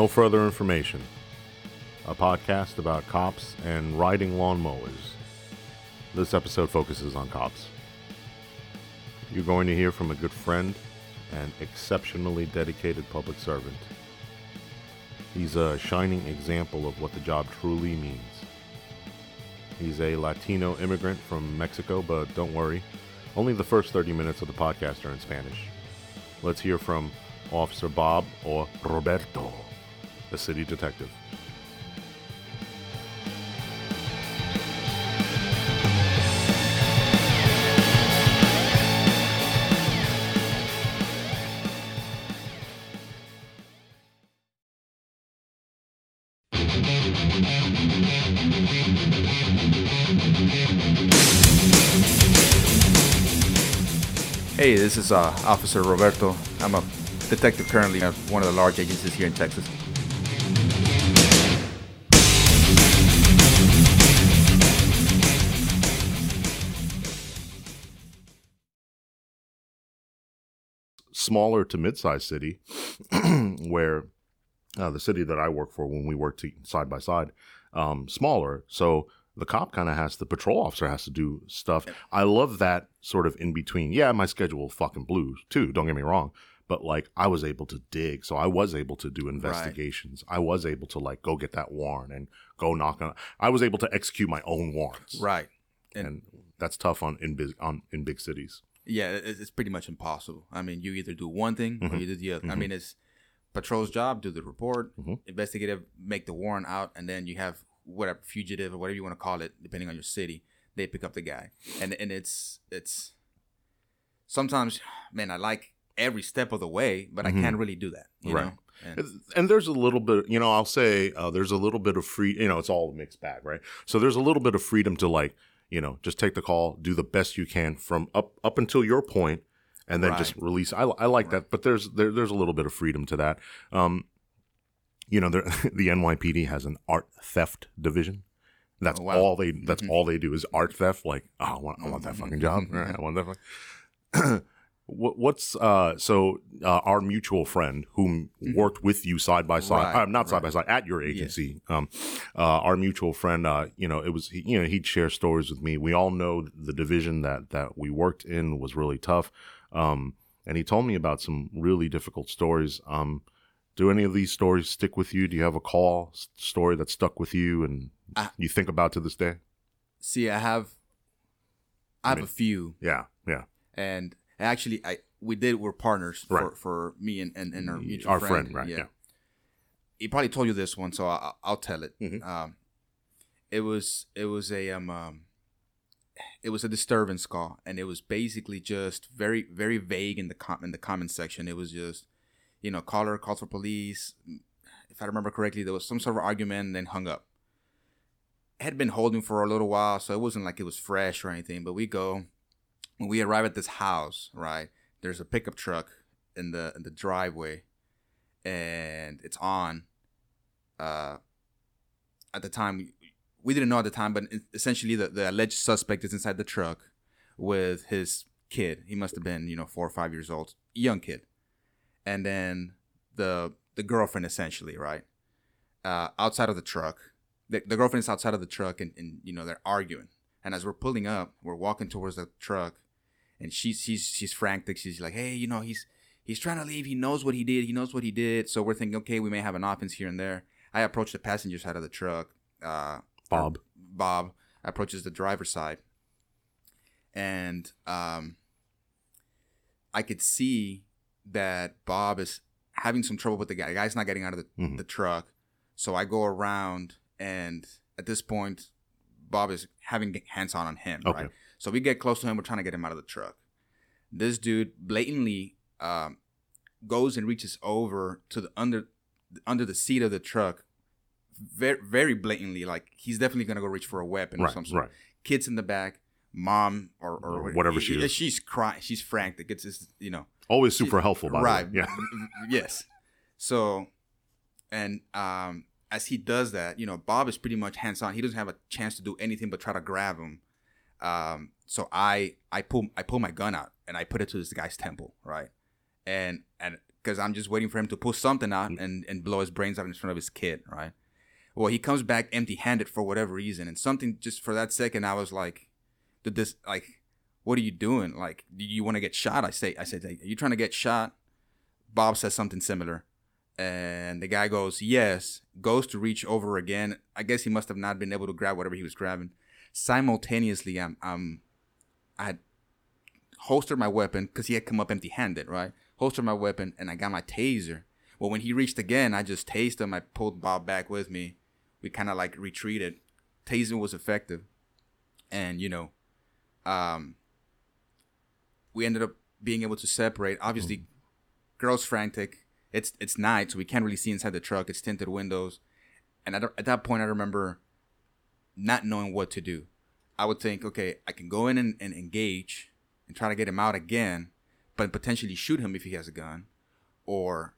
No Further Information, a podcast about cops and riding lawnmowers. This episode focuses on cops. You're going to hear from a good friend and exceptionally dedicated public servant. He's a shining example of what the job truly means. He's a Latino immigrant from Mexico, but don't worry, only the first 30 minutes of the podcast are in Spanish. Let's hear from Officer Bob or Roberto, the city detective. Hey, this is uh, Officer Roberto. I'm a detective currently at one of the large agencies here in Texas. Smaller to mid-sized city where uh, the city that I work for when we work side by side um, smaller. So the cop kind of has the patrol officer has to do stuff. I love that sort of in between. Yeah my schedule fucking blew too don't get me wrong but like I was able to dig so I was able to do investigations. I was able to like go get that warrant and go knock on I was able to execute my own warrants. Right. and, that's tough on in big on in big cities Yeah, it- it's pretty much impossible. I mean, you either do one thing or Mhm. you do the other. I Mhm. mean, it's patrol's job, do the report, Mhm. investigative, make the warrant out, and then you have whatever fugitive or whatever you want to call it, depending on your city, they pick up the guy. And and it's it's sometimes, man, I like every step of the way, but. I can't really do that. You Right. know? And- And- and there's a little bit you know i'll say uh, there's a little bit of free you know it's all a mixed bag right so there's a little bit of freedom to like you know just take the call do the best you can from up up until your point and then just release. I, I like that but there's there, there's a little bit of freedom to that. Um you know there, the nypd has an art theft division. That's Oh, wow. all they that's Mhm. all they do is art theft like oh, i want, I want that Mhm. fucking job. Right i want that fucking what, what's uh so uh, our mutual friend whom Mhm. worked with you side by side Right, uh, not side by side at your agency um uh our mutual friend uh you know it was he, you know he'd share stories with me. We all know the division that that we worked in was really tough um and he told me about some really difficult stories. Um do any of these stories stick with you? Do you have a call story that stuck with you and I- you think about to this day? See, I have, I have mean- a few, yeah yeah. And actually, I we did we're partners for, Right. for me and, and, and our mutual our friend. friend, right yeah, he probably told you this one, so I, I'll tell it. Mhm. Um, it was it was a um, um, it was a disturbance call, and it was basically just very very vague in the com- in the comment section. It was just you know caller calls for police. If I remember correctly, there was some sort of argument, and then hung up. Had been holding for a little while, so it wasn't like it was fresh or anything. But we go when we arrive at this house, right? There's a pickup truck in the in the driveway, and it's on. Uh, at the time, we didn't know at the time, but essentially, the, the alleged suspect is inside the truck with his kid. He must have been, you know, four or five years old, young kid, and then the the girlfriend, essentially, right, uh, outside of the truck. The, the girlfriend is outside of the truck, and, and you know they're arguing. And as we're pulling up, we're walking towards the truck, and she's she's she's frantic. She's like, "Hey, you know, he's he's trying to leave. He knows what he did. He knows what he did." So we're thinking, okay, we may have an offense here and there. I approach the passenger side of the truck. Uh, bob Bob approaches the driver's side, and um, I could see that Bob is having some trouble with the guy. The guy's not getting out of the, Mhm. the truck, so I go around, and at this point, Bob is having hands on on him. Okay. Right. So we get close to him. We're trying to get him out of the truck. This dude blatantly um, goes and reaches over to the under under the seat of the truck, very very blatantly. Like he's definitely gonna go reach for a weapon or right some sort. right Kids in the back, mom or or, Or whatever she is. She's crying. She's frantic. It's just you know always super helpful by right. the way yeah yes. So, and um, as he does that, you know, Bob is pretty much hands on. He doesn't have a chance to do anything but try to grab him. Um, so I I pull I pull my gun out and I put it to this guy's temple, right? And and because I'm just waiting for him to pull something out and, and blow his brains out in front of his kid, right? Well, he comes back empty handed for whatever reason. And something just for that second, I was like, did this, like, what are you doing? Like, do you want to get shot? I say, I said, are you trying to get shot? Bob says something similar. And the guy goes, yes, goes to reach over again. I guess he must have not been able to grab whatever he was grabbing. Simultaneously, I'm, I'm I had holstered my weapon because he had come up empty handed, right? Holstered my weapon and I got my taser. Well, when he reached again, I just tased him. I pulled Bob back with me. We kind of like retreated. Tasing was effective. And, you know, um, we ended up being able to separate. Obviously, mm. girls frantic. It's it's night, so we can't really see inside the truck. It's tinted windows, and at, at that point, I remember not knowing what to do. I would think, okay, I can go in and, and engage and try to get him out again, but potentially shoot him if he has a gun, or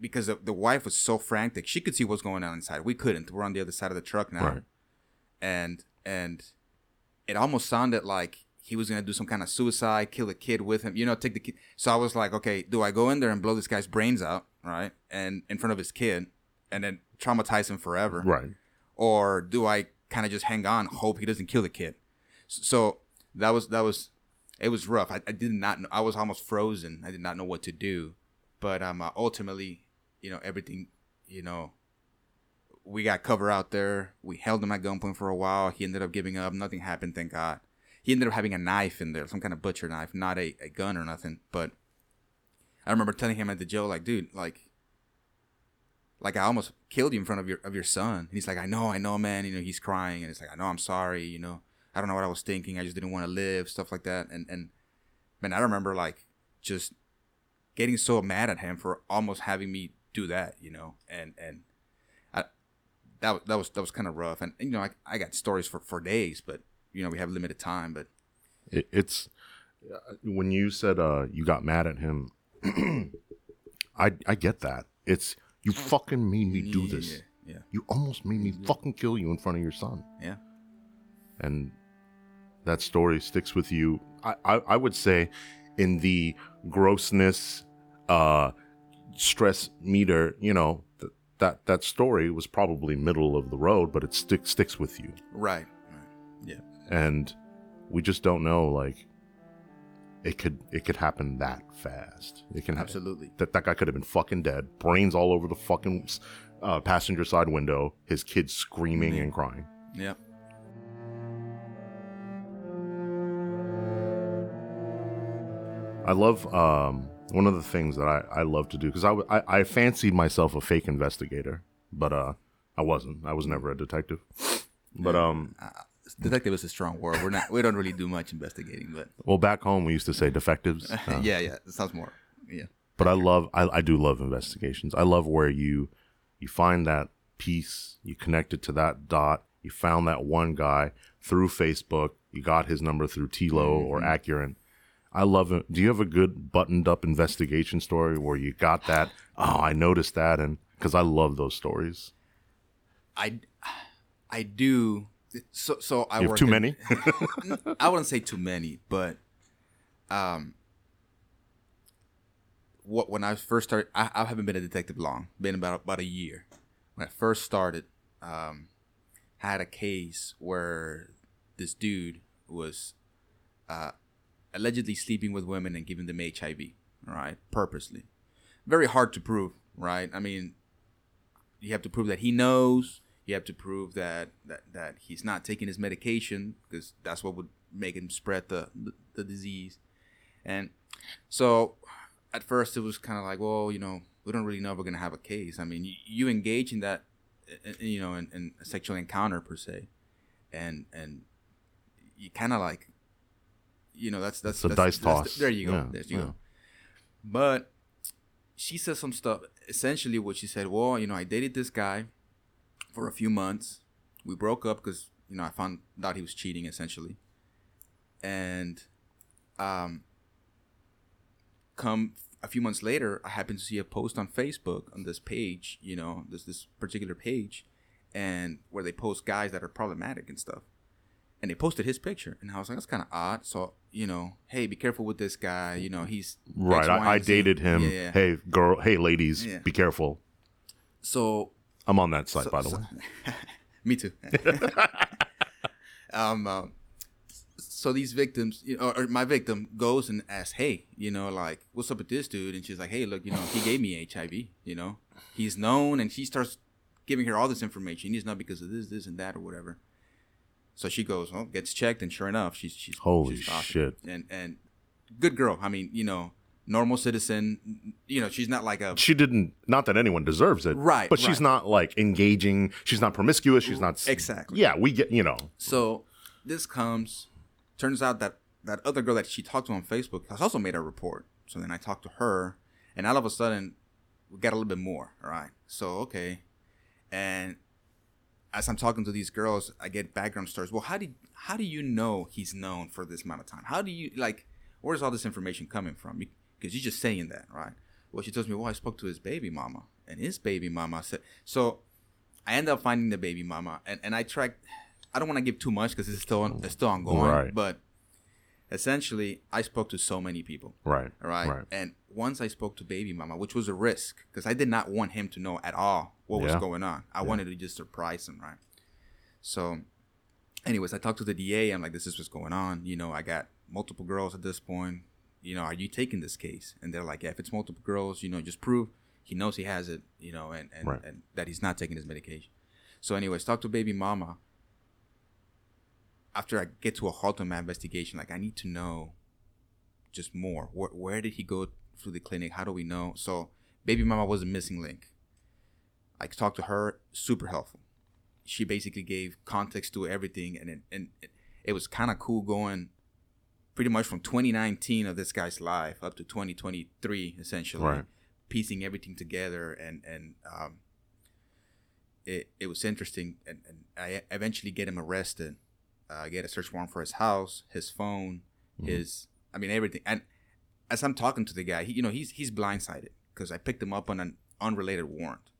because the, the wife was so frantic, she could see what's going on inside. We couldn't. We're on the other side of the truck now, right. and and it almost sounded like he was gonna do some kind of suicide, kill a kid with him, you know, take the kid. So I was like, okay, do I go in there and blow this guy's brains out, right, and in front of his kid, and then traumatize him forever, right, or do I kind of just hang on, hope he doesn't kill the kid. So that was that was it was rough. I, I did not know. I was almost frozen. I did not know what to do. But um, uh, ultimately, you know, everything, you know, we got cover out there. We held him at gunpoint for a while. He ended up giving up. Nothing happened, thank God. He ended up having a knife in there, some kind of butcher knife, not a, a gun or nothing. But I remember telling him at the jail, like, dude, like, like I almost killed you in front of your of your son. And he's like, I know, I know, man. You know, he's crying, and it's like, I know, I'm sorry. You know, I don't know what I was thinking. I just didn't want to live, stuff like that. And and man, I remember like just getting so mad at him for almost having me do that, you know. And and I that that was that was kind of rough. And you know, I I got stories for for days, but you know, we have limited time. But it, it's when you said uh you got mad at him. I I get that. It's you fucking made me do this. Yeah, yeah. You almost made me fucking kill you in front of your son. Yeah. And that story sticks with you. I, I, I would say in the grossness, uh, stress meter, you know, th- that, that story was probably middle of the road, but it stick, sticks with you. Right. right. Yeah. And we just don't know, like, it could it could happen that fast. It can absolutely that that guy could have been fucking dead, brains all over the fucking uh, passenger side window, his kids screaming mm-hmm. and crying. Yeah. I love um, one of the things that I, I love to do because I, I, I fancied myself a fake investigator, but uh, I wasn't. I was never a detective. But um, detective is a strong word. We're not. We don't really do much investigating, but well, back home we used to say defectives. Uh, yeah, yeah, it sounds more. Yeah. But I love. I, I do love investigations. I love where you you find that piece, you connect it to that dot. You found that one guy through Facebook. You got his number through TLO mm-hmm. or Accurint. I love it. Do you have a good buttoned up investigation story where you got that? Oh, I noticed that, and because I love those stories. I, I do so so I you have too in, many. I wouldn't say too many, but um, what when I first started, I, I haven't been a detective long. Been about about a year. When I first started, um, had a case where this dude was uh, allegedly sleeping with women and giving them HIV, right? Purposely. Very hard to prove, right? I mean, you have to prove that he knows you have to prove that that, that he's not taking his medication because that's what would make him spread the, the, the disease. And so at first it was kind of like, well, you know, we don't really know if we're gonna have a case. I mean, you, you engage in that, eh, eh, you know, in, in a sexual encounter per se, and and you kind of like, you know, that's that's, a dice that's, toss. there you go. Yeah, there you yeah. go. But she said some stuff. Essentially, what she said, well, you know, I dated this guy for a few months. We broke up because you know I found out he was cheating essentially, and um, come a few months later, I happened to see a post on Facebook on this page, you know, this this particular page, and where they post guys that are problematic and stuff, and they posted his picture, and I was like, that's kind of odd. So you know, hey, be careful with this guy. You know, he's Right. X, Y, I, dated him. Yeah, yeah. Hey, girl. Hey, ladies, Yeah. be careful. So I'm on that site, So- by the so- way. Me too. um, um, so these victims, you know, or my victim goes and asks, "Hey, you know, like, what's up with this dude?" And she's like, "Hey, look, you know, he gave me HIV. You know, he's known." And she starts giving her all this information. He's not because of this, this, and that, or whatever. So she goes, well, gets checked, and sure enough, she's she's Holy she's shit. And and good girl. I mean, you know, normal citizen. You know, she's not like a She didn't. Not that anyone deserves it. Right, But she's not like engaging. She's not promiscuous. She's not. Exactly. Yeah, we get. You know. So this comes, turns out that that other girl that she talked to on Facebook has also made a report. So then I talked to her, and all of a sudden, we got a little bit more. All right. So okay, and as I'm talking to these girls, I get background stories. Well, how did how do you know he's known for this amount of time? How do you like? Where's all this information coming from? Because you're just saying that, right? Well, she tells me, well, I spoke to his baby mama, and his baby mama said so. I end up finding the baby mama, and, and I tracked. I don't want to give too much because it's still it's still ongoing. Right. But essentially, I spoke to so many people. Right. Right. Right. And once I spoke to baby mama, which was a risk because I did not want him to know at all what was going on. I wanted to just surprise him, right? So, anyways, I talked to the DA. I'm like, this is what's going on. You know, I got multiple girls at this point. You know, are you taking this case? And they're like, yeah, if it's multiple girls, you know, just prove he knows he has it, you know, and, and, Right. and that he's not taking his medication. So, anyways, talk to baby mama. After I get to a halt on my investigation, like I need to know just more. Where, where did he go through the clinic? How do we know? So, baby mama was a missing link. I talked to her, super helpful. She basically gave context to everything, and it, and it, it was kind of cool going pretty much from 2019 of this guy's life up to 2023, essentially, Right. piecing everything together, and and um, it it was interesting, and, and I eventually get him arrested. Uh, I get a search warrant for his house, his phone, Mhm. his I mean everything. And as I'm talking to the guy, he, you know, he's he's blindsided because I picked him up on an unrelated warrant.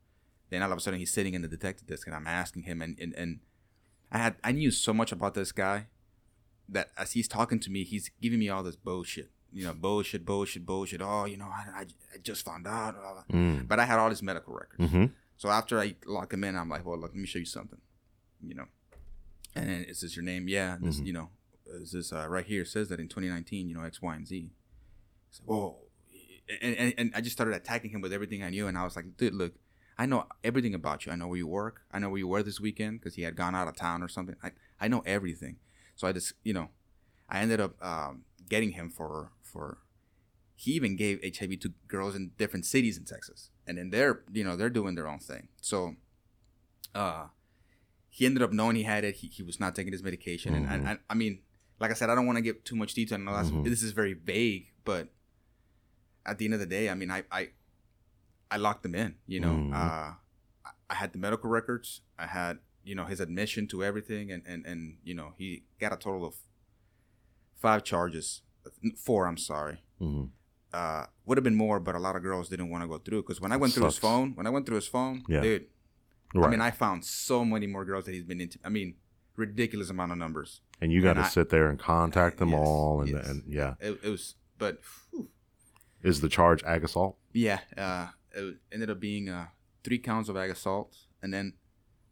Then all of a sudden he's sitting in the detective desk and I'm asking him and, and, and I had I knew so much about this guy that as he's talking to me, he's giving me all this bullshit. You know, bullshit, bullshit, bullshit. Oh, you know, I, I, I just found out. Mm. But I had all his medical records. hmm So after I lock him in, I'm like, well, look, let me show you something, you know. And then is this your name? Yeah. This, Mhm. you know, is this uh, right here? Says that in 2019, you know, X, Y, and Z. So, whoa. And, and, and I just started attacking him with everything I knew, and I was like, dude, look, I know everything about you. I know where you work. I know where you were this weekend because he had gone out of town or something. I, I know everything. So I just, you know, I ended up um, getting him for for. He even gave HIV to girls in different cities in Texas, and then they're, you know, they're doing their own thing. So, uh, he ended up knowing he had it. He, he was not taking his medication, and Mhm. I, I, I mean, like I said, I don't want to give too much detail. I know that's, Mhm. this is very vague, but at the end of the day, I mean, I, I, I locked him in. You know, Mhm. uh, I had the medical records. I had, you know, his admission to everything, and and and you know, he got a total of five charges, four. I'm sorry. hmm Uh, would have been more, but a lot of girls didn't want to go through because when I went through his phone, when I went through his phone, Yeah. dude, Right. I mean, I found so many more girls that he's been into. I mean, ridiculous amount of numbers. and you got to sit there and contact them Yes, all, and, yes. and yeah, It, it was, but whew, is the charge ag assault? yeah, uh, it ended up being uh, three counts of ag assault, and then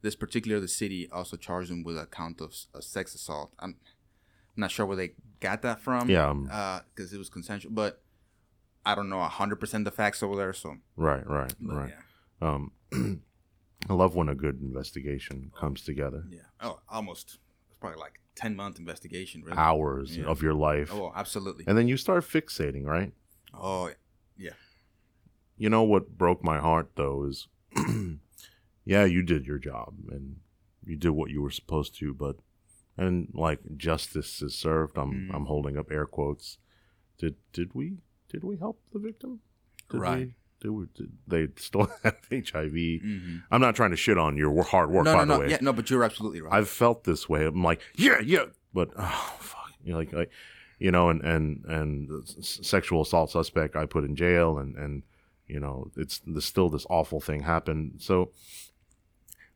this particular the city also charged him with a count of, a sex assault. I'm not sure where they got that from. Yeah, um, because it was consensual, but I don't know hundred percent the facts over there. So, Right, right, but right. yeah, Um, I love when a good investigation comes together. yeah. Oh, almost. It's probably like ten month investigation. Really. Hours Yeah. of your life, Oh, absolutely. and then you start fixating, right? Oh, yeah. You know what broke my heart though is, yeah, you did your job and you did what you were supposed to, but and like justice is served. I'm Mm. I'm holding up air quotes. Did did we did we help the victim? Did Right. We, did we, did they still have HIV? hmm I'm not trying to shit on your hard work, no, by no, the no. way. Yeah, no, but you're absolutely right. I've felt this way. I'm like, yeah, yeah, but oh fuck, you know, like, like, you know, and and and the sexual assault suspect I put in jail, and and you know, it's the, still this awful thing happened. So,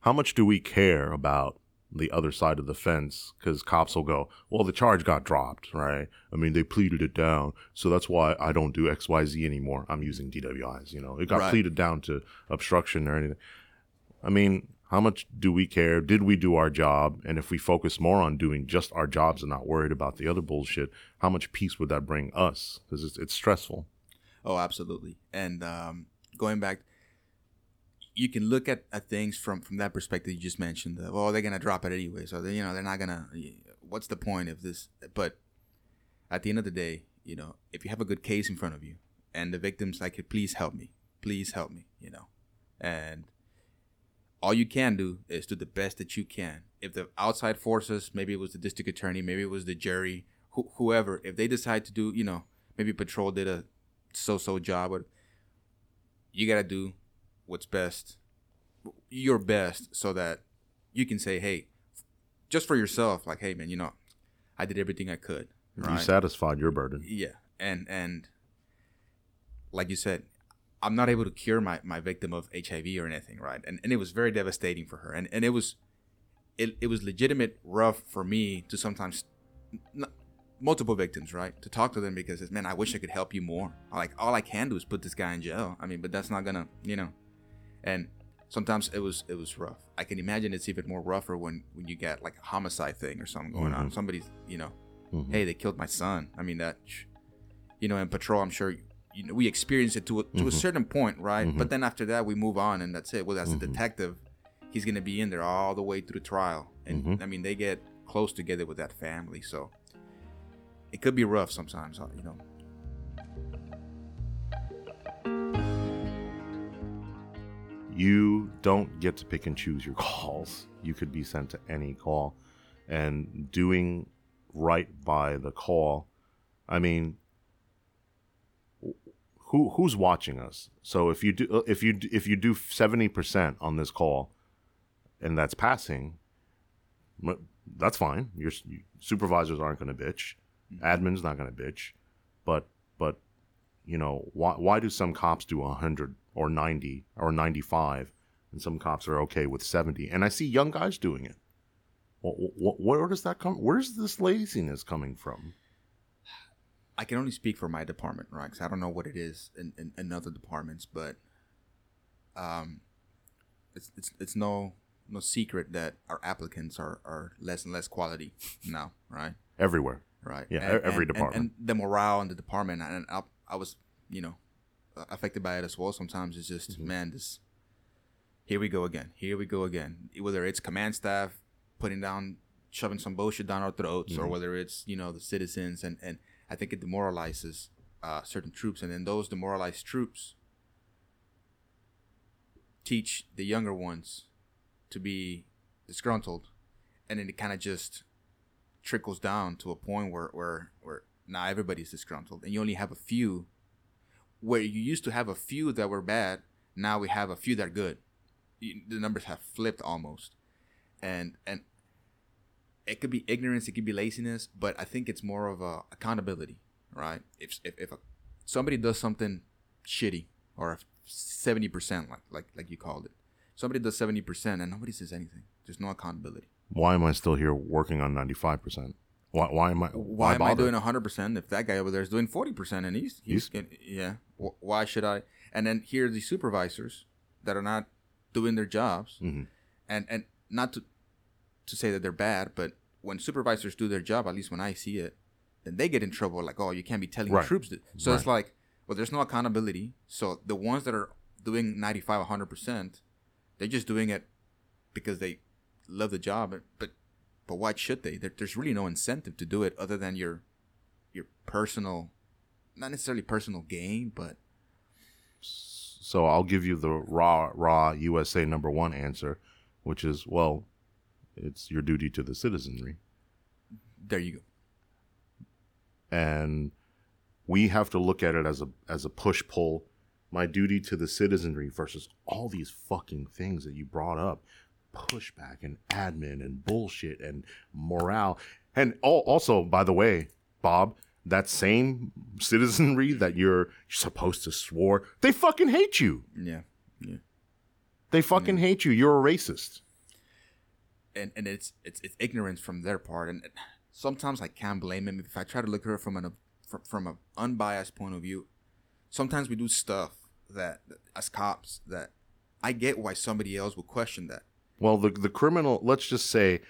how much do we care about the other side of the fence because cops will go, well, the charge got dropped, right? I mean, they pleaded it down, so that's why I don't do X, Y, Z anymore. I'm using DWIs, you know, it got Right. pleaded down to obstruction or anything. I mean, how much do we care? Did we do our job? And if we focus more on doing just our jobs and not worried about the other bullshit, how much peace would that bring us? Because it's, it's stressful. Oh, absolutely. And um, going back, you can look at, at things from from that perspective you just mentioned. Well, oh, they're gonna drop it anyway, so they, you know they're not gonna. What's the point of this? But at the end of the day, you know, if you have a good case in front of you, and the victim's like, "Please help me, please help me," you know, and all you can do is do the best that you can. If the outside forces, maybe it was the district attorney, maybe it was the jury, wh- whoever, if they decide to do, you know, maybe patrol did a so-so job, but you gotta do what's best, your best, so that you can say, hey, just for yourself, like, hey, man, you know, I did everything I could. You satisfied your burden. Yeah, and and like you said, I'm not able to cure my, my victim of HIV or anything, right? And and it was very devastating for her, and and it was it, it was legitimate rough for me to sometimes n- multiple victims, right? To talk to them because it's man, I wish I could help you more. Like all I can do is put this guy in jail. I mean, but that's not gonna, you know. And sometimes it was it was rough. I can imagine it's even more rougher when when you get like a homicide thing or something going on. Mm-hmm. Somebody's, you know, Mhm. hey, they killed my son. I mean that, you know, in patrol, I'm sure you know we experience it to a, to a mm-hmm. certain point, right? But mm-hmm. then after that, we move on, and that's it. Well, as a detective, he's gonna be in there all the way through the trial, and I mean they get close together with that family, so it could be rough sometimes, uh, you know. You don't get to pick and choose your calls. You could be sent to any call, and doing right by the call. I mean, who who's watching us? So if you do if you if you do seventy percent on this call, and that's passing, that's fine. Your supervisors aren't going to bitch, mm-hmm. admin's not going to bitch, but but you know why why do some cops do 100 or 90 or 95 and some cops are okay with 70 and i see young guys doing it Wh- wh- where does that come where's this laziness coming from I can only speak for my department, right? Because I don't know what it is in, in, in other departments, but um, it's it's it's no no secret that our applicants are, are less and less quality now, right? everywhere Right. Yeah, e- every department. And, the morale in the department, and I, I was, you know, affected by it as well. Sometimes it's just, Mm-hmm. man, this. Here we go again. Here we go again. Whether it's command staff putting down, shoving some bullshit down our throats, Mm-hmm. or whether it's you know the citizens, and and I think it demoralizes uh, certain troops, and then those demoralized troops teach the younger ones to be disgruntled, and then it kind of just trickles down to a point where where where now everybody's disgruntled, and you only have a few. Where you used to have a few that were bad, now we have a few that are good. The numbers have flipped almost, and and it could be ignorance, it could be laziness, but I think it's more of a accountability, right? If if, if a, somebody does something shitty or seventy percent, like like like you called it, somebody does seventy percent and nobody says anything. There's no accountability. why am i still here working on 95% why, why am i why, am I doing hundred percent if that guy over there is doing forty percent and he's he's, getting, yeah. Why should I? And then here are the supervisors that are not doing their jobs, Mhm. and and not to to say that they're bad, but when supervisors do their job, at least when I see it, then they get in trouble. Like, oh, you can't be telling Right. troops. That. So it's like, well, there's no accountability. So the ones that are doing 95, 100 percent, they're just doing it because they love the job. But but why should they? There, there's really no incentive to do it other than your your personal, not necessarily personal gain, but so i'll give you the raw raw usa number one answer which is well it's your duty to the citizenry there you go. and we have to look at it as a as a push pull my duty to the citizenry versus all these fucking things that you brought up pushback and admin and bullshit and morale and al- also by the way bob that same citizenry that you're supposed to swore they fucking hate you Yeah, yeah. they fucking hate you you're a racist and and it's it's it's ignorance from their part, and sometimes I can't blame him if I try to look at it from an from, from an unbiased point of view. Sometimes we do stuff that as cops that I get why somebody else would question that. Well, the the criminal. Let's just say,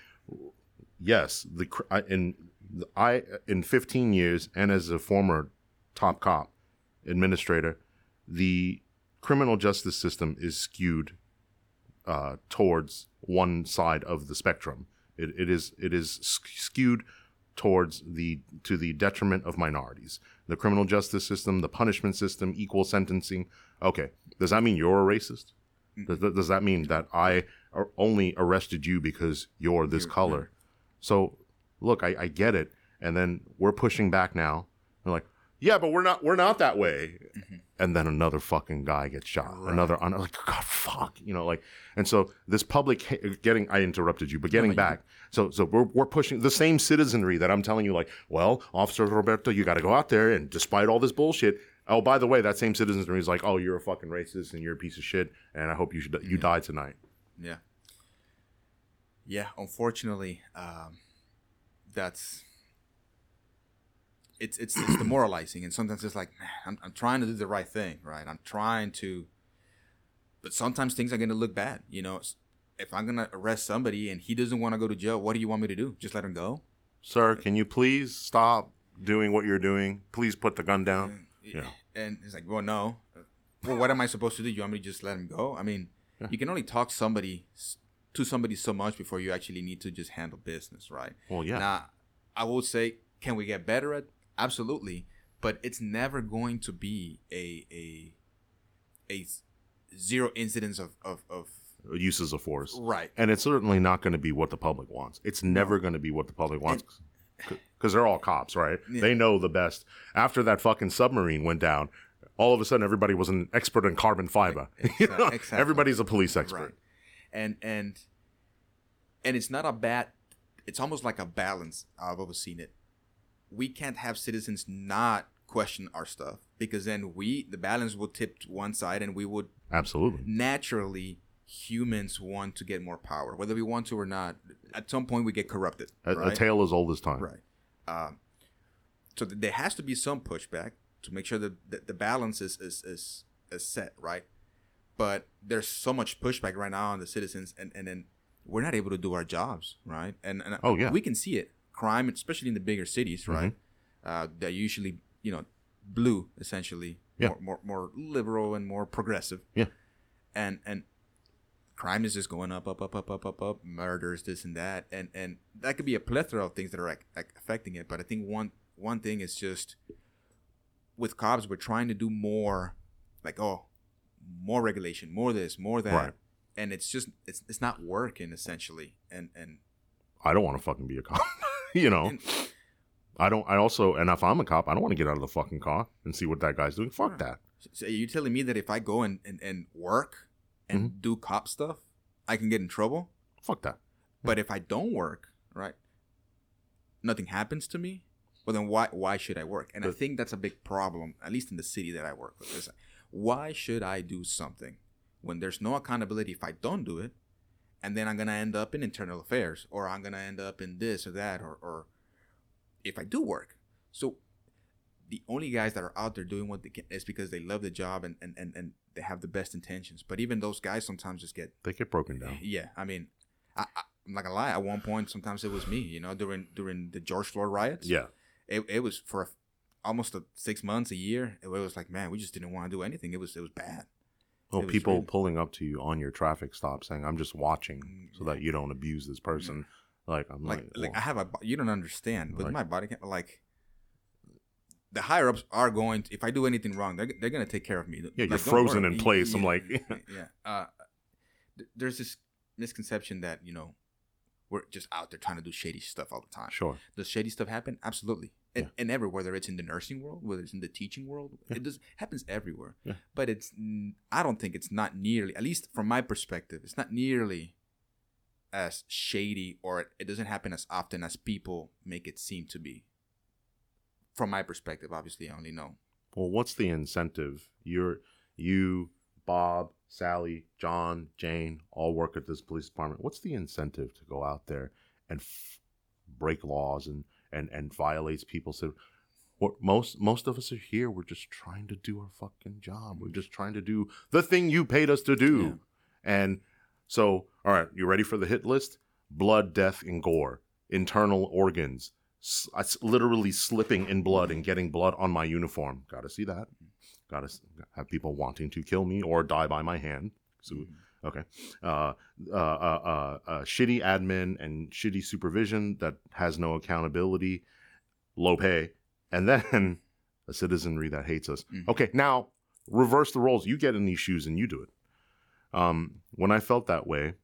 yes, the in I in 15 years and as a former top cop administrator, the criminal justice system is skewed uh, towards one side of the spectrum. It, it is it is skewed towards the to the detriment of minorities. The criminal justice system, the punishment system, equal sentencing. Okay, does that mean you're a racist? Does, does that mean that I only arrested you because you're this You're- color? So, look, I, I get it, and then we're pushing back now. They're like, yeah, but we're not we're not that way. Mm-hmm. And then another fucking guy gets shot. Right. Another, like, God, fuck, you know, like, and so this public ha- getting, I interrupted you, but getting no, you- back. So, so we're, we're pushing the same citizenry that I'm telling you, like, well, Officer Roberto, you got to go out there and despite all this bullshit. Oh, by the way, that same citizenry is like, oh, you're a fucking racist and you're a piece of shit, and I hope you should you mm-hmm. die tonight. Yeah. Yeah, unfortunately, um, that's it's it's it's demoralizing, and sometimes it's like, man, I'm I'm trying to do the right thing, right? I'm trying to, but sometimes things are gonna look bad. You know, if I'm gonna arrest somebody and he doesn't want to go to jail, what do you want me to do? Just let him go? Sir, can you please stop doing what you're doing? Please put the gun down. Yeah. And it's like, well, no. Well, what am I supposed to do? You want me to just let him go? I mean, Yeah. you can only talk somebody to somebody so much before you actually need to just handle business, right? Well, yeah. Now, I will say, can we get better at? Absolutely, but it's never going to be a a a zero incidence of of, of Uses of force. right. And it's certainly not going to be what the public wants. It's never going to be what the public wants. Because they're all cops, right? Yeah. They know the best. After that fucking submarine went down, all of a sudden everybody was an expert in carbon fiber. You know? exactly. Everybody's a police expert. Right. And and and it's not a bad. It's almost like a balance. I've always seen it. We can't have citizens not question our stuff because then we the balance will tip to one side and we would Absolutely. naturally humans want to get more power whether we want to or not at some point we get corrupted A, right a tale as old as time. right um, so th- there has to be some pushback to make sure that the, the balance is, is is is set right? But there's so much pushback right now on the citizens and and then we're not able to do our jobs right? And, and Oh, yeah. we can see it. Crime especially in the bigger cities right? Uh, they're usually you know blue essentially. Yeah. more, more more liberal and more progressive. Yeah. and and crime is just going up up up up up up up. Murders this and that. And and that could be a plethora of things that are like, like affecting it. But i think one one thing is just with cops we're trying to do more like oh more regulation more this more that Right. and it's just it's, it's not working essentially and and I don't want to fucking be a cop. you know, And- I don't. I also, and if I'm a cop, I don't want to get out of the fucking car and see what that guy's doing. Fuck Sure. that. So you're telling me that if I go and, and, and work and Mm-hmm. do cop stuff, I can get in trouble? Fuck that. But if I don't work, right, nothing happens to me. Well, then why why should I work? And I think that's a big problem, at least in the city that I work with. Is why should I do something when there's no accountability if I don't do it, and then I'm gonna end up in internal affairs, or I'm gonna end up in this or that, or or if I do work. So the only guys that are out there doing what they can is because they love the job and and, and, and they have the best intentions. But even those guys sometimes just get They get broken down. yeah, I mean, I, I, I'm not gonna lie. At one point, sometimes it was me. You know, during during the George Floyd riots. Yeah. It, it was for a, almost a six months, a year. It was like, man, we just didn't want to do anything. It was it was bad. Well, was people really- pulling up to you on your traffic stop saying, "I'm just watching Mm, so that you don't abuse this person." Like I'm Like like, like well, I have a you don't understand, but Like- my body can't like. The higher ups are going. To, if I do anything wrong, they're, they're gonna take care of me. yeah, Like, you're frozen in place. I'm like, yeah. Uh, th- there's this misconception that you know we're just out there trying to do shady stuff all the time. sure. Does shady stuff happen? Absolutely. And, Yeah. and everywhere, whether it's in the nursing world, whether it's in the teaching world, Yeah. it does happens everywhere. Yeah. But it's, I don't think it's not nearly, at least from my perspective, it's not nearly as shady or it, it doesn't happen as often as people make it seem to be. From my perspective, obviously, I only know. Well, what's the incentive? You're you Bob, Sally, John, Jane all work at this police department. What's the incentive to go out there and f- break laws and and and violates people's what most most of us are here we're just trying to do our fucking job. We're just trying to do the thing you paid us to do. Yeah. and so all right you ready for the hit list? Blood death and gore. Internal organs. s- I s- literally slipping in blood and getting blood on my uniform gotta see that gotta have people wanting to kill me or die by my hand so Okay. Uh, uh, uh, uh, uh, shitty admin and shitty supervision that has no accountability, low pay, and then a citizenry that hates us. Mhm. Okay, now reverse the roles. You get in these shoes and you do it. Um, when I felt that way,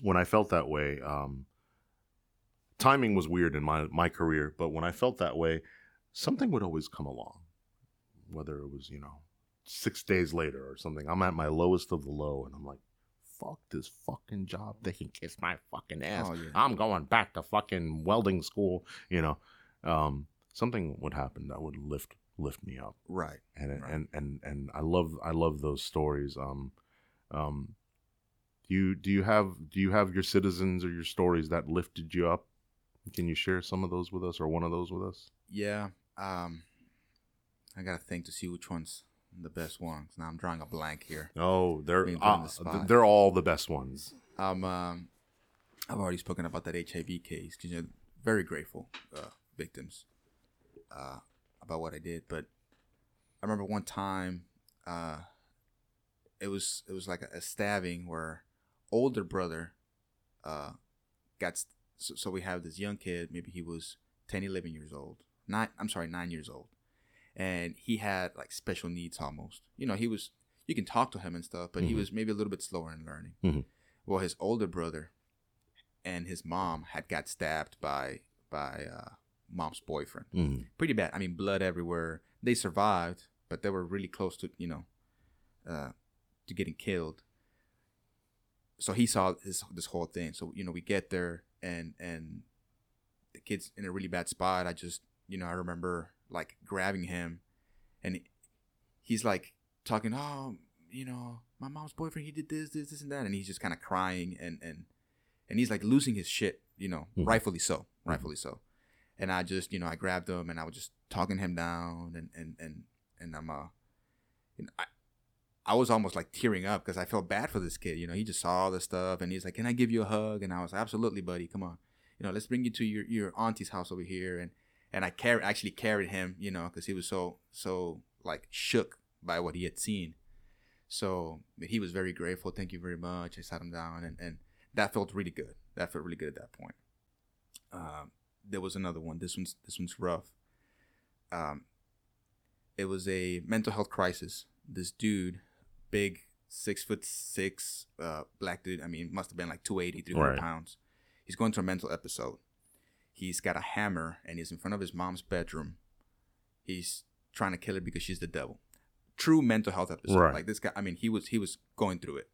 when I felt that way, um, timing was weird in my my career. But when I felt that way, something would always come along, whether it was you know six days later or something. I'm at my lowest of the low, and I'm like, "Fuck this fucking job. They can kiss my fucking ass. Oh, yeah. I'm going back to fucking welding school." You know, um, something would happen that would lift lift me up, Right. and Right. and and and I love I love those stories. Um, um, do you do you have do you have your citizens or your stories that lifted you up? Can you share some of those with us, or one of those with us? Yeah. Um, I gotta think to see which one's the best ones. Now I'm drawing a blank here. Oh, they're Being put on uh, the they're all the best ones. Um, um, I've already spoken about that HIV case because you're very grateful uh, victims uh, about what I did. But I remember one time, uh, it was it was like a, a stabbing where older brother uh, got st- so, so we have this young kid maybe he was 10 11 years old nine i'm sorry nine years old. And he had like special needs almost. You know he was you can talk to him and stuff but he Mhm. was maybe a little bit slower in learning. Mhm. well his older brother and his mom had got stabbed by by uh, mom's boyfriend. Mm. pretty bad. I mean blood everywhere. They survived but they were really close to you know uh, to getting killed. So he saw this this whole thing. So you know we get there and and the kid's in a really bad spot. I just you know i remember like grabbing him and he's like talking oh you know my mom's boyfriend he did this this this and that and he's just kind of crying and and and he's like losing his shit you know Mhm. rightfully so rightfully so. And i just you know i grabbed him and i was just talking him down and and and and i'm uh you know, I, I was almost like tearing up because I felt bad for this kid. You know, he just saw all this stuff and he's like, "Can I give you a hug?" And I was, like, "Absolutely, buddy. Come on. You know, let's bring you to your your auntie's house over here." And and I carried actually carried him, you know, because he was so so like shook by what he had seen. So he was very grateful. Thank you very much. I sat him down, and and that felt really good. That felt really good at that point. Um, there was another one. This one's this one's rough. Um, it was a mental health crisis. This dude, big, six foot six, uh, black dude. I mean, must have been like 280, 300 Right. pounds. He's going through a mental episode. He's got a hammer and he's in front of his mom's bedroom. He's trying to kill her because she's the devil. True mental health episode. Right. Like this guy. I mean, he was he was going through it,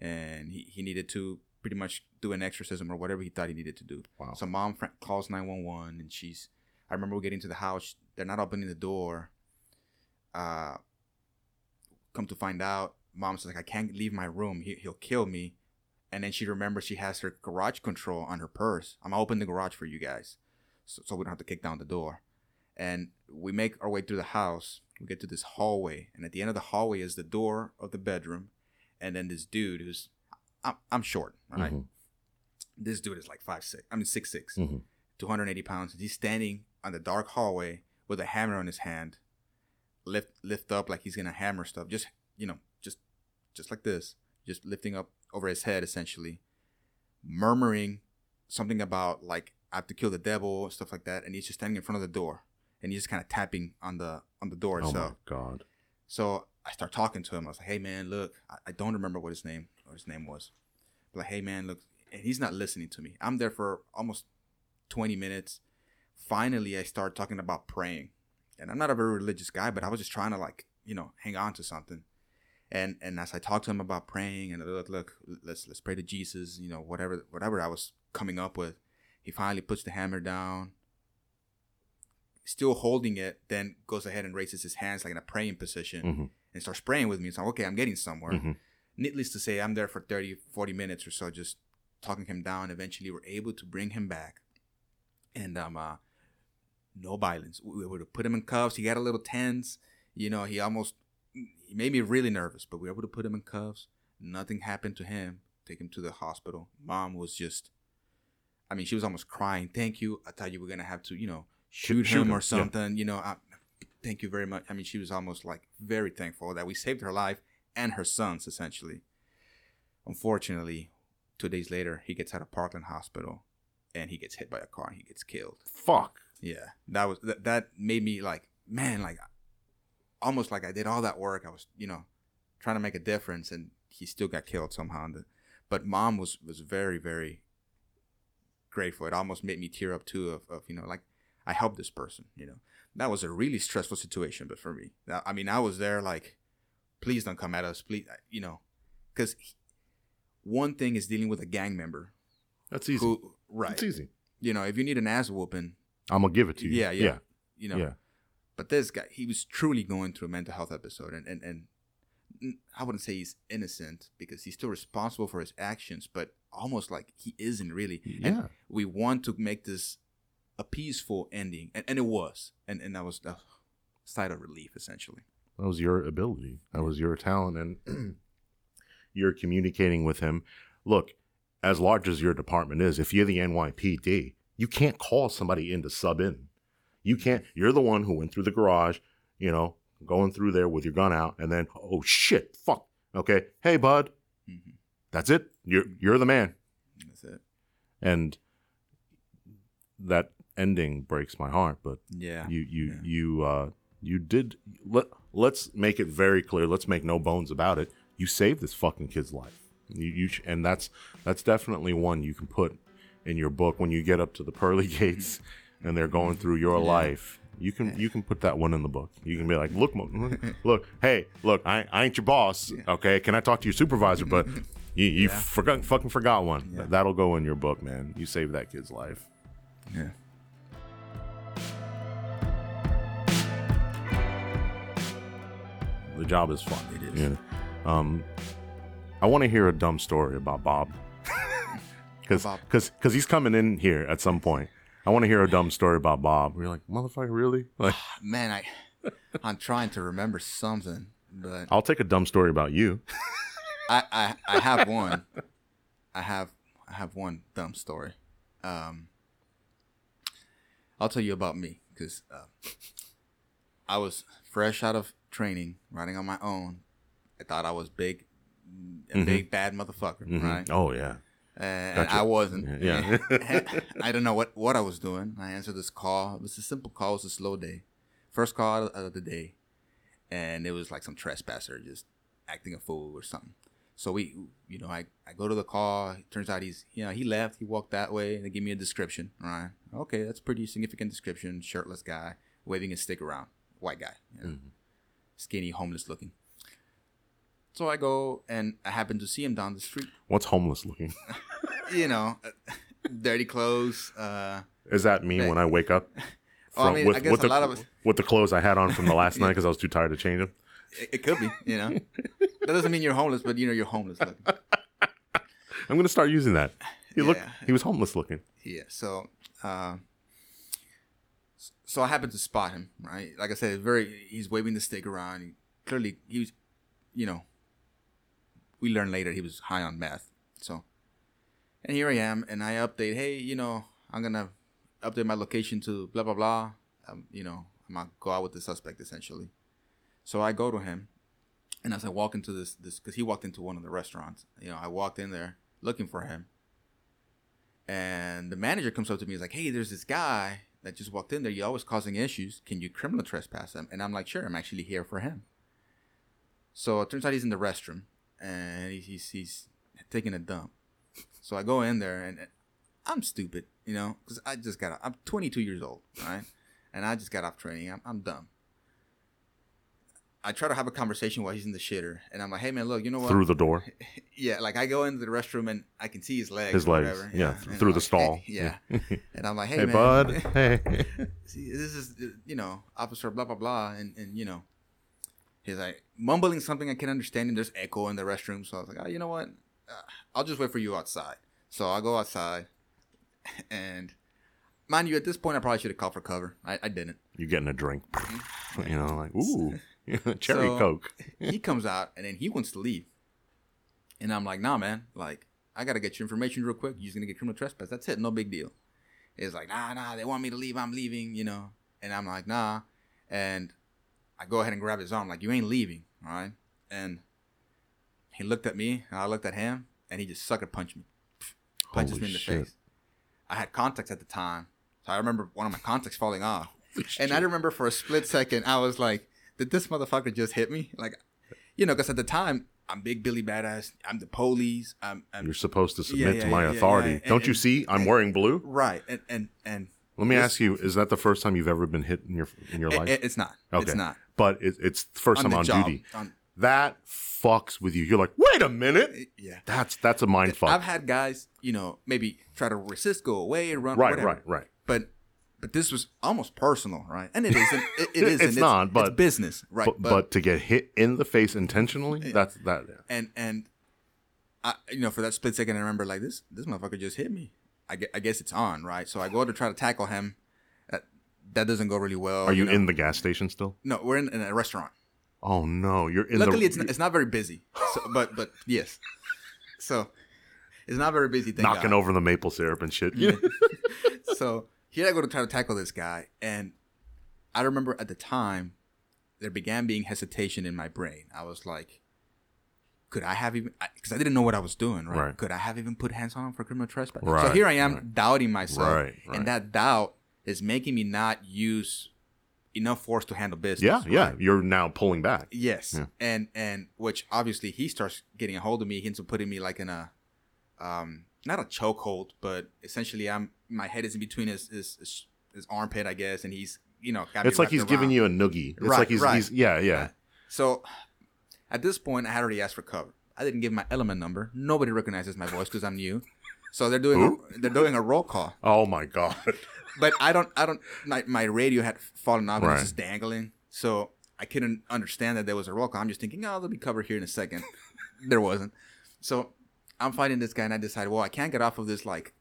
and he, he needed to pretty much do an exorcism or whatever he thought he needed to do. Wow. So mom fr- calls 911 and she's I remember we're getting to the house, they're not opening the door. Uh come to find out, mom's like I can't leave my room. He, he'll kill me. And then she remembers she has her garage control on her purse. I'm gonna open the garage for you guys. So, so we don't have to kick down the door. And we make our way through the house. We get to this hallway, and at the end of the hallway is the door of the bedroom, and then this dude who's I'm, I'm short, right? Mhm. This dude is like five six. I mean six six. Mhm. 280 pounds. He's standing on the dark hallway with a hammer in his hand, lift lift up like he's gonna hammer stuff. Just you know, just just like this, just lifting up over his head essentially, murmuring something about like I have to kill the devil stuff like that. And he's just standing in front of the door, and he's just kind of tapping on the on the door Oh itself. my god. So I start talking to him. I was like, "Hey man, look, I, I don't remember what his name what his name was. But like, hey man, look," and he's not listening to me. I'm there for almost 20 minutes. Finally, I start talking about praying, and I'm not a very religious guy, but I was just trying to like you know hang on to something. And and as I talked to him about praying and look look let's let's pray to Jesus, you know whatever whatever I was coming up with, he finally puts the hammer down. Still holding it, then goes ahead and raises his hands like in a praying position Mhm. and starts praying with me. So okay, I'm getting somewhere. Mhm. Needless to say, I'm there for 30, 40 minutes or so, just talking him down. Eventually, we're able to bring him back, and um, uh, no violence. We were able to put him in cuffs. He got a little tense. You know, he almost he made me really nervous, but we were able to put him in cuffs. Nothing happened to him. Take him to the hospital. Mom was just, I mean, she was almost crying. Thank you. I thought you were gonna have to, you know, shoot, shoot him, him, or yeah. something. You know, I, thank you very much. I mean, she was almost like very thankful that we saved her life and her son's essentially. Unfortunately, two days later, he gets out of Parkland Hospital, and he gets hit by a car and he gets killed. Fuck. Yeah, that was that, that made me like, man, like almost like I did all that work. I was, you know, trying to make a difference, and he still got killed somehow. And the- But mom was was very very grateful. It almost made me tear up too. Of, of you know, like I helped this person. You know, that was a really stressful situation. But for me, I mean, I was there like, please don't come at us, please. You know, because one thing is dealing with a gang member That's easy. who, right? It's easy. You know, if you need an ass whooping, I'm gonna give it to you. Yeah, yeah. you know, yeah. but this guy, he was truly going through a mental health episode, and and and I wouldn't say he's innocent because he's still responsible for his actions, but almost like he isn't really. And Yeah. we want to make this a peaceful ending, and, and it was, and and that was the side of relief essentially. That was your ability. That was your talent, and you're communicating with him. Look, as large as your department is, if you're the NYPD, you can't call somebody in to sub in. You can't. You're the one who went through the garage, you know, going through there with your gun out, and then oh shit, fuck. Okay, hey bud, hmm that's it. You're you're the man, That's it. and that ending breaks my heart. But Yeah. you you yeah. you uh you did let let's make it very clear let's make no bones about it you saved this fucking kid's life you, you sh- and that's that's definitely one you can put in your book when you get up to the pearly gates and they're going through your Yeah. life you can you can put that one in the book you can be like look look hey look I, I ain't your boss okay can i talk to your supervisor but you, you Yeah. forgot fucking forgot one Yeah. that'll go in your book man you saved that kid's life Yeah. The job is fun. It is. know. Um, I want to hear a dumb story about Bob, because because he's coming in here at some point. I want to hear a dumb story about Bob. We're like, motherfucker, really? Like, Man, I I'm trying to remember something, but I'll take a dumb story about you. I, I I have one. I have I have one dumb story. Um, I'll tell you about me because uh, I was fresh out of training, riding on my own. I thought I was big, a Mhm. big bad motherfucker, Mhm. right? Oh yeah. And Gotcha. I wasn't. Yeah. I don't know what what I was doing. I answered this call. It was a simple call. It was a slow day. First call of the day, and it was like some trespasser just acting a fool or something. So we, you know, I, I go to the call. It turns out he's, you know, he left. He walked that way. And they give me a description. All right, okay, that's a pretty significant description. Shirtless guy, waving his stick around. White guy, you know, Mhm. skinny, homeless looking. So I go and I happen to see him down the street. What's homeless looking? You know, dirty clothes. Uh, Is that me when I wake up? Oh, I mean, I guess a the, lot of us- with the clothes I had on from the last night because I was too tired to change them. It, it could be, you know. that doesn't mean you're homeless, but you know you're homeless looking. I'm gonna start using that. He looked. Yeah. He was homeless looking. Yeah. So, uh, so I happened to spot him. Right, like I said, very. He's waving the stick around. He, clearly, he was, you know. We learned later he was high on meth. So, and here I am, and I update. Hey, you know, I'm gonna update my location to blah blah blah. Um, you know, I'm gonna go out with the suspect essentially. So I go to him, and as I walk into this, this because he walked into one of the restaurants. You know, I walked in there looking for him, and the manager comes up to me. He's like, "Hey, there's this guy that just walked in there. You're always causing issues. Can you criminal trespass him?" And I'm like, "Sure. I'm actually here for him." So it turns out he's in the restroom, and he's he's, he's taking a dump. So I go in there, and I'm stupid, you know, because I just got. I'm 22 years old, right? And I just got off training. I'm, I'm dumb. I try to have a conversation while he's in the shitter, and I'm like, "Hey man, look, you know what? Through the door. yeah, like I go into the restroom and I can see his legs. His legs. whatever, Yeah. and through I'm the like, stall. "Hey," yeah. and I'm like, "Hey, Hey, man, bud. Hey. see, this is you know, officer blah blah blah, and and you know, He's like mumbling something I can't understand, and there's echo in the restroom. So I was like, oh, you know what? Uh, I'll just wait for you outside. So I go outside, and mind you, at this point, I probably should have called for cover. I, I didn't. You're getting a drink. you know, like ooh, cherry So- coke. he comes out, and then he wants to leave, and I'm like, nah, man. Like, I gotta get your information real quick. You're just gonna get criminal trespass. That's it. No big deal. It's like, nah, nah. They want me to leave. I'm leaving. You know. And I'm like, nah. And I go ahead and grab his arm, like, you ain't leaving, all right? And he looked at me, and I looked at him, and he just sucker punched me. Punches Holy me in the shit. face. I had contacts at the time, so I remember one of my contacts falling off. And I remember for a split second, I was like, did this motherfucker just hit me? Like, you know, because at the time, I'm Big Billy Badass. I'm the police. I'm, I'm You're supposed to submit yeah, to my yeah, yeah, authority. yeah. Don't And- you see? I'm wearing blue. right. And, and, and Let me ask you: Is that the first time you've ever been hit in your in your life? it- it's not. Okay. It's not. But it, it's the first time the on job. duty. On- That fucks with you. You're like, wait a minute. yeah. That's that's a mind fuck. I've had guys, you know, maybe try to resist, go away, and run. right, whatever. right, right. But but this was almost personal, right? And it isn't. It, it It's isn't. not, but- it's business, right? But, but to get hit in the face intentionally, that's that. and and I, you know, for that split second, I remember like this this motherfucker just hit me. I, gue- I guess it's on, right? So I go to try to tackle him. That, that doesn't go really well. Are you know. in the gas station still? No, we're in, in a restaurant. Oh no, you're in Luckily, the. it's not, it's not very busy. So, but but yes, so it's not very busy. Thank knocking God. over the maple syrup and shit. so here I go to try to tackle this guy, and I remember at the time there began being hesitation in my brain. I was like, could I have even? Because I, didn't know what I was doing. Right? Right. Could I have even put hands on him for criminal trespass? Right, so here I am right. doubting myself, and that doubt is making me not use enough force to handle business. yeah, yeah. You're now pulling back. Yes, Yeah. and and which obviously he starts getting a hold of me. He ends up putting me like in a, um, not a chokehold, but essentially I'm my head is in between his his his, his armpit, I guess, and he's you know. It's like he's giving you a noogie. It's Right, like he's, right. he's yeah, yeah. So at this point, I had already asked for cover. I didn't give my element number. Nobody recognizes my voice because I'm new. So they're doing Who? a, they're doing a roll call, Oh my god. but I don't I don't my, my radio had fallen off and Right. it's just dangling, so I couldn't understand that there was a roll call. I'm just thinking, oh, they'll be covered here in a second. there wasn't. So I'm fighting this guy, and I decide, well, I can't get off of this like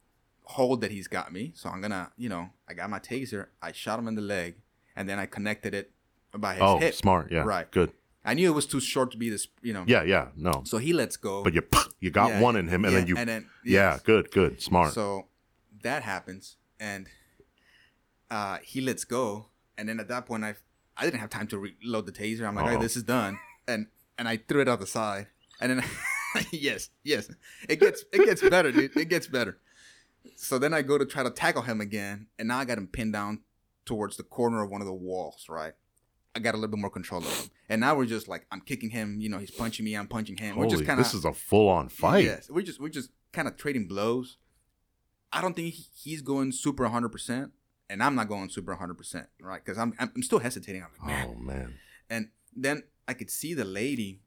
hold that he's got me, so I'm gonna, you know, I got my taser, I shot him in the leg, and then I connected it by his oh, hip. smart. Yeah. Right. Good. I knew it was too short to be this, you know. Yeah, yeah. No. So he lets go. But you you got Yeah, one in him and yeah, then you and then Yeah, good, good. Smart. So that happens, and uh, he lets go, and then at that point, I I didn't have time to reload the taser. I'm like. "Hey, this is done," and and I threw it out the side, and then yes, yes, it gets it gets better, dude. It gets better. So then I go to try to tackle him again, and now I got him pinned down towards the corner of one of the walls, right? I got a little bit more control of him, and now we're just like I'm kicking him. You know, he's punching me. I'm punching him. we're Holy, just kind of this is a full on fight. Yes, we're just we're just kind of trading blows. I don't think he's going super 100, percent and I'm not going super 100, percent right? Because I'm I'm still hesitating. I'm like, man. Oh man. And then I could see the lady,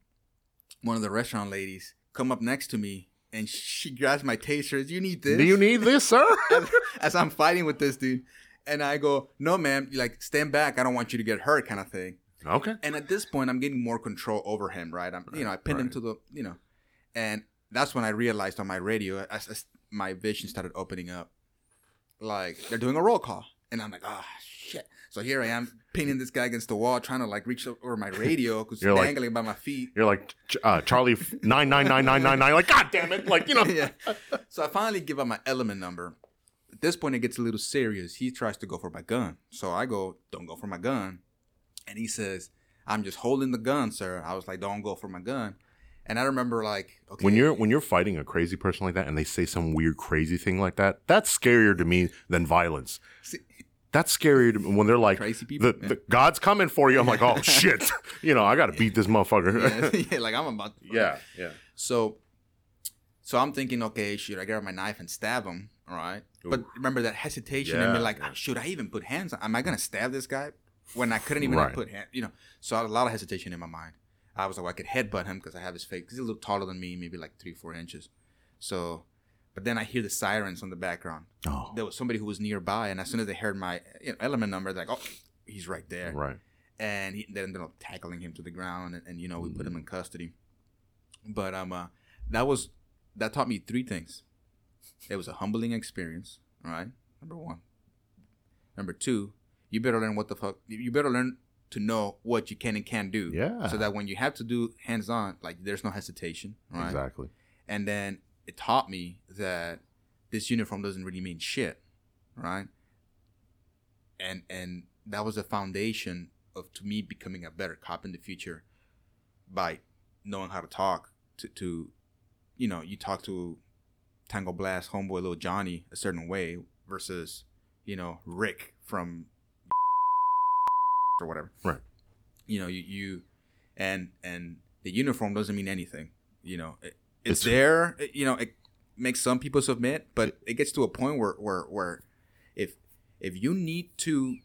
one of the restaurant ladies, come up next to me, and she grabs my taser. You need this? Do you need this, sir? as, as I'm fighting with this dude, and I go, no, ma'am, like stand back. I don't want you to get hurt, kind of thing. okay. And at this point, I'm getting more control over him, right? I'm, you know, I pinned him to the, you know, and that's when I realized on my radio, as, as my vision started opening up, like they're doing a roll call, and I'm like, ah, shit. So here I am pinning this guy against the wall, trying to like reach over my radio because like- dangling by my feet. You're like uh, Charlie nine nine nine nine nine nine. Like God damn it! Like you know. yeah. So I finally give up my element number. At this point, it gets a little serious. He tries to go for my gun. So I go, don't go for my gun. And he says, I'm just holding the gun, sir. I was like, don't go for my gun. And I remember like, okay. When you're when you're fighting a crazy person like that and they say some weird crazy thing like that, that's scarier to me than violence. See- That's scarier to me when they're like, Crazy people? the, the God's coming for you. I'm like, oh shit, you know, I got to beat this motherfucker. yeah, yeah, like I'm about to. yeah, yeah. So, so I'm thinking, okay, should I grab my knife and stab him? Right. But remember that hesitation and Yeah, me like, yeah. should I even put hands on? Am I gonna stab this guy when I couldn't even Right. put hand? You know. So I had a lot of hesitation in my mind. I was like, well, I could headbutt him because I have his face. He's a little taller than me, maybe like three, four inches. So, but then I hear the sirens on the background. Oh, There was somebody who was nearby, and as soon as they heard my you know, element number, they're like, oh, he's right there. right. and he, they ended up tackling him to the ground, and, and you know we put him in custody. But um, uh, that was that taught me three things. It was a humbling experience. All right, number one. Number two, you better learn what the fuck. You better learn to know what you can and can't do. Yeah. So that when you have to do hands on, like there's no hesitation. Right. Exactly. And then it taught me that this uniform doesn't really mean shit, right? And and that was the foundation of to me becoming a better cop in the future by knowing how to talk to, to you know, you talk to Tango Blast, homeboy little Johnny a certain way versus, you know, Rick from or whatever. Right. You know, you, you and and the uniform doesn't mean anything. You know, it, it's, It's- there. it- you know, it makes some people submit, but it gets to a point where where where if if you need to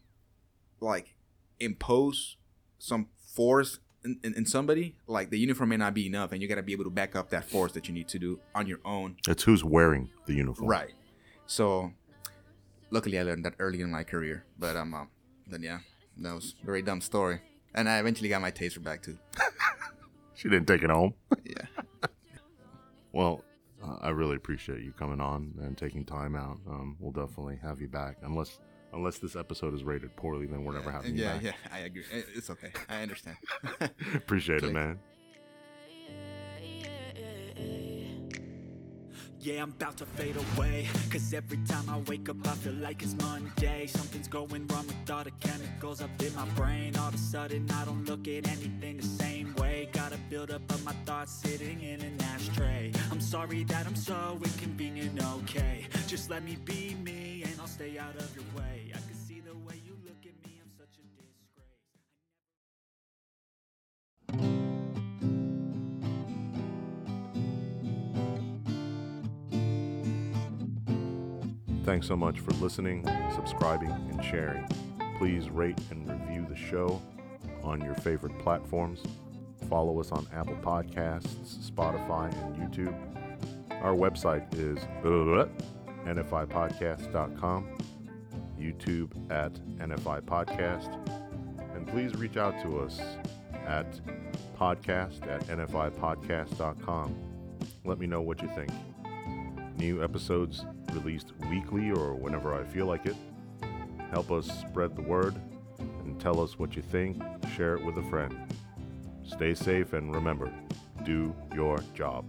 like impose some force in, in, in somebody, like the uniform may not be enough, and you got to be able to back up that force that you need to do on your own. It's who's wearing the uniform. Right. So, luckily, I learned that early in my career. But um, um then yeah, that was a very dumb story. And I eventually got my taser back too. She didn't take it home. Yeah. Well, uh, I really appreciate you coming on and taking time out. Um, we'll definitely have you back, unless unless this episode is rated poorly, then we're never having you yeah, back. yeah, I agree. It's okay. I understand. appreciate it, man. Yeah, I'm about to fade away. Cause every time I wake up, I feel like it's Monday. Something's going wrong with all the chemicals up in my brain. All of a sudden, I don't look at anything the same way. Gotta build up of my thoughts sitting in an ashtray. I'm sorry that I'm so inconvenient, okay. Just let me be me and I'll stay out of your way. I can see the way you look at me, I'm such a disgrace. Thanks so much for listening, subscribing, and sharing. Please rate and review the show on your favorite platforms. Follow us on Apple Podcasts, Spotify, and YouTube. Our website is nfipodcast.com, YouTube at NFI Podcast, and please reach out to us at podcast at nfipodcast.com. Let me know what you think. New episodes released weekly or whenever I feel like it. Help us spread the word and tell us what you think. Share it with a friend. Stay safe and remember do your job.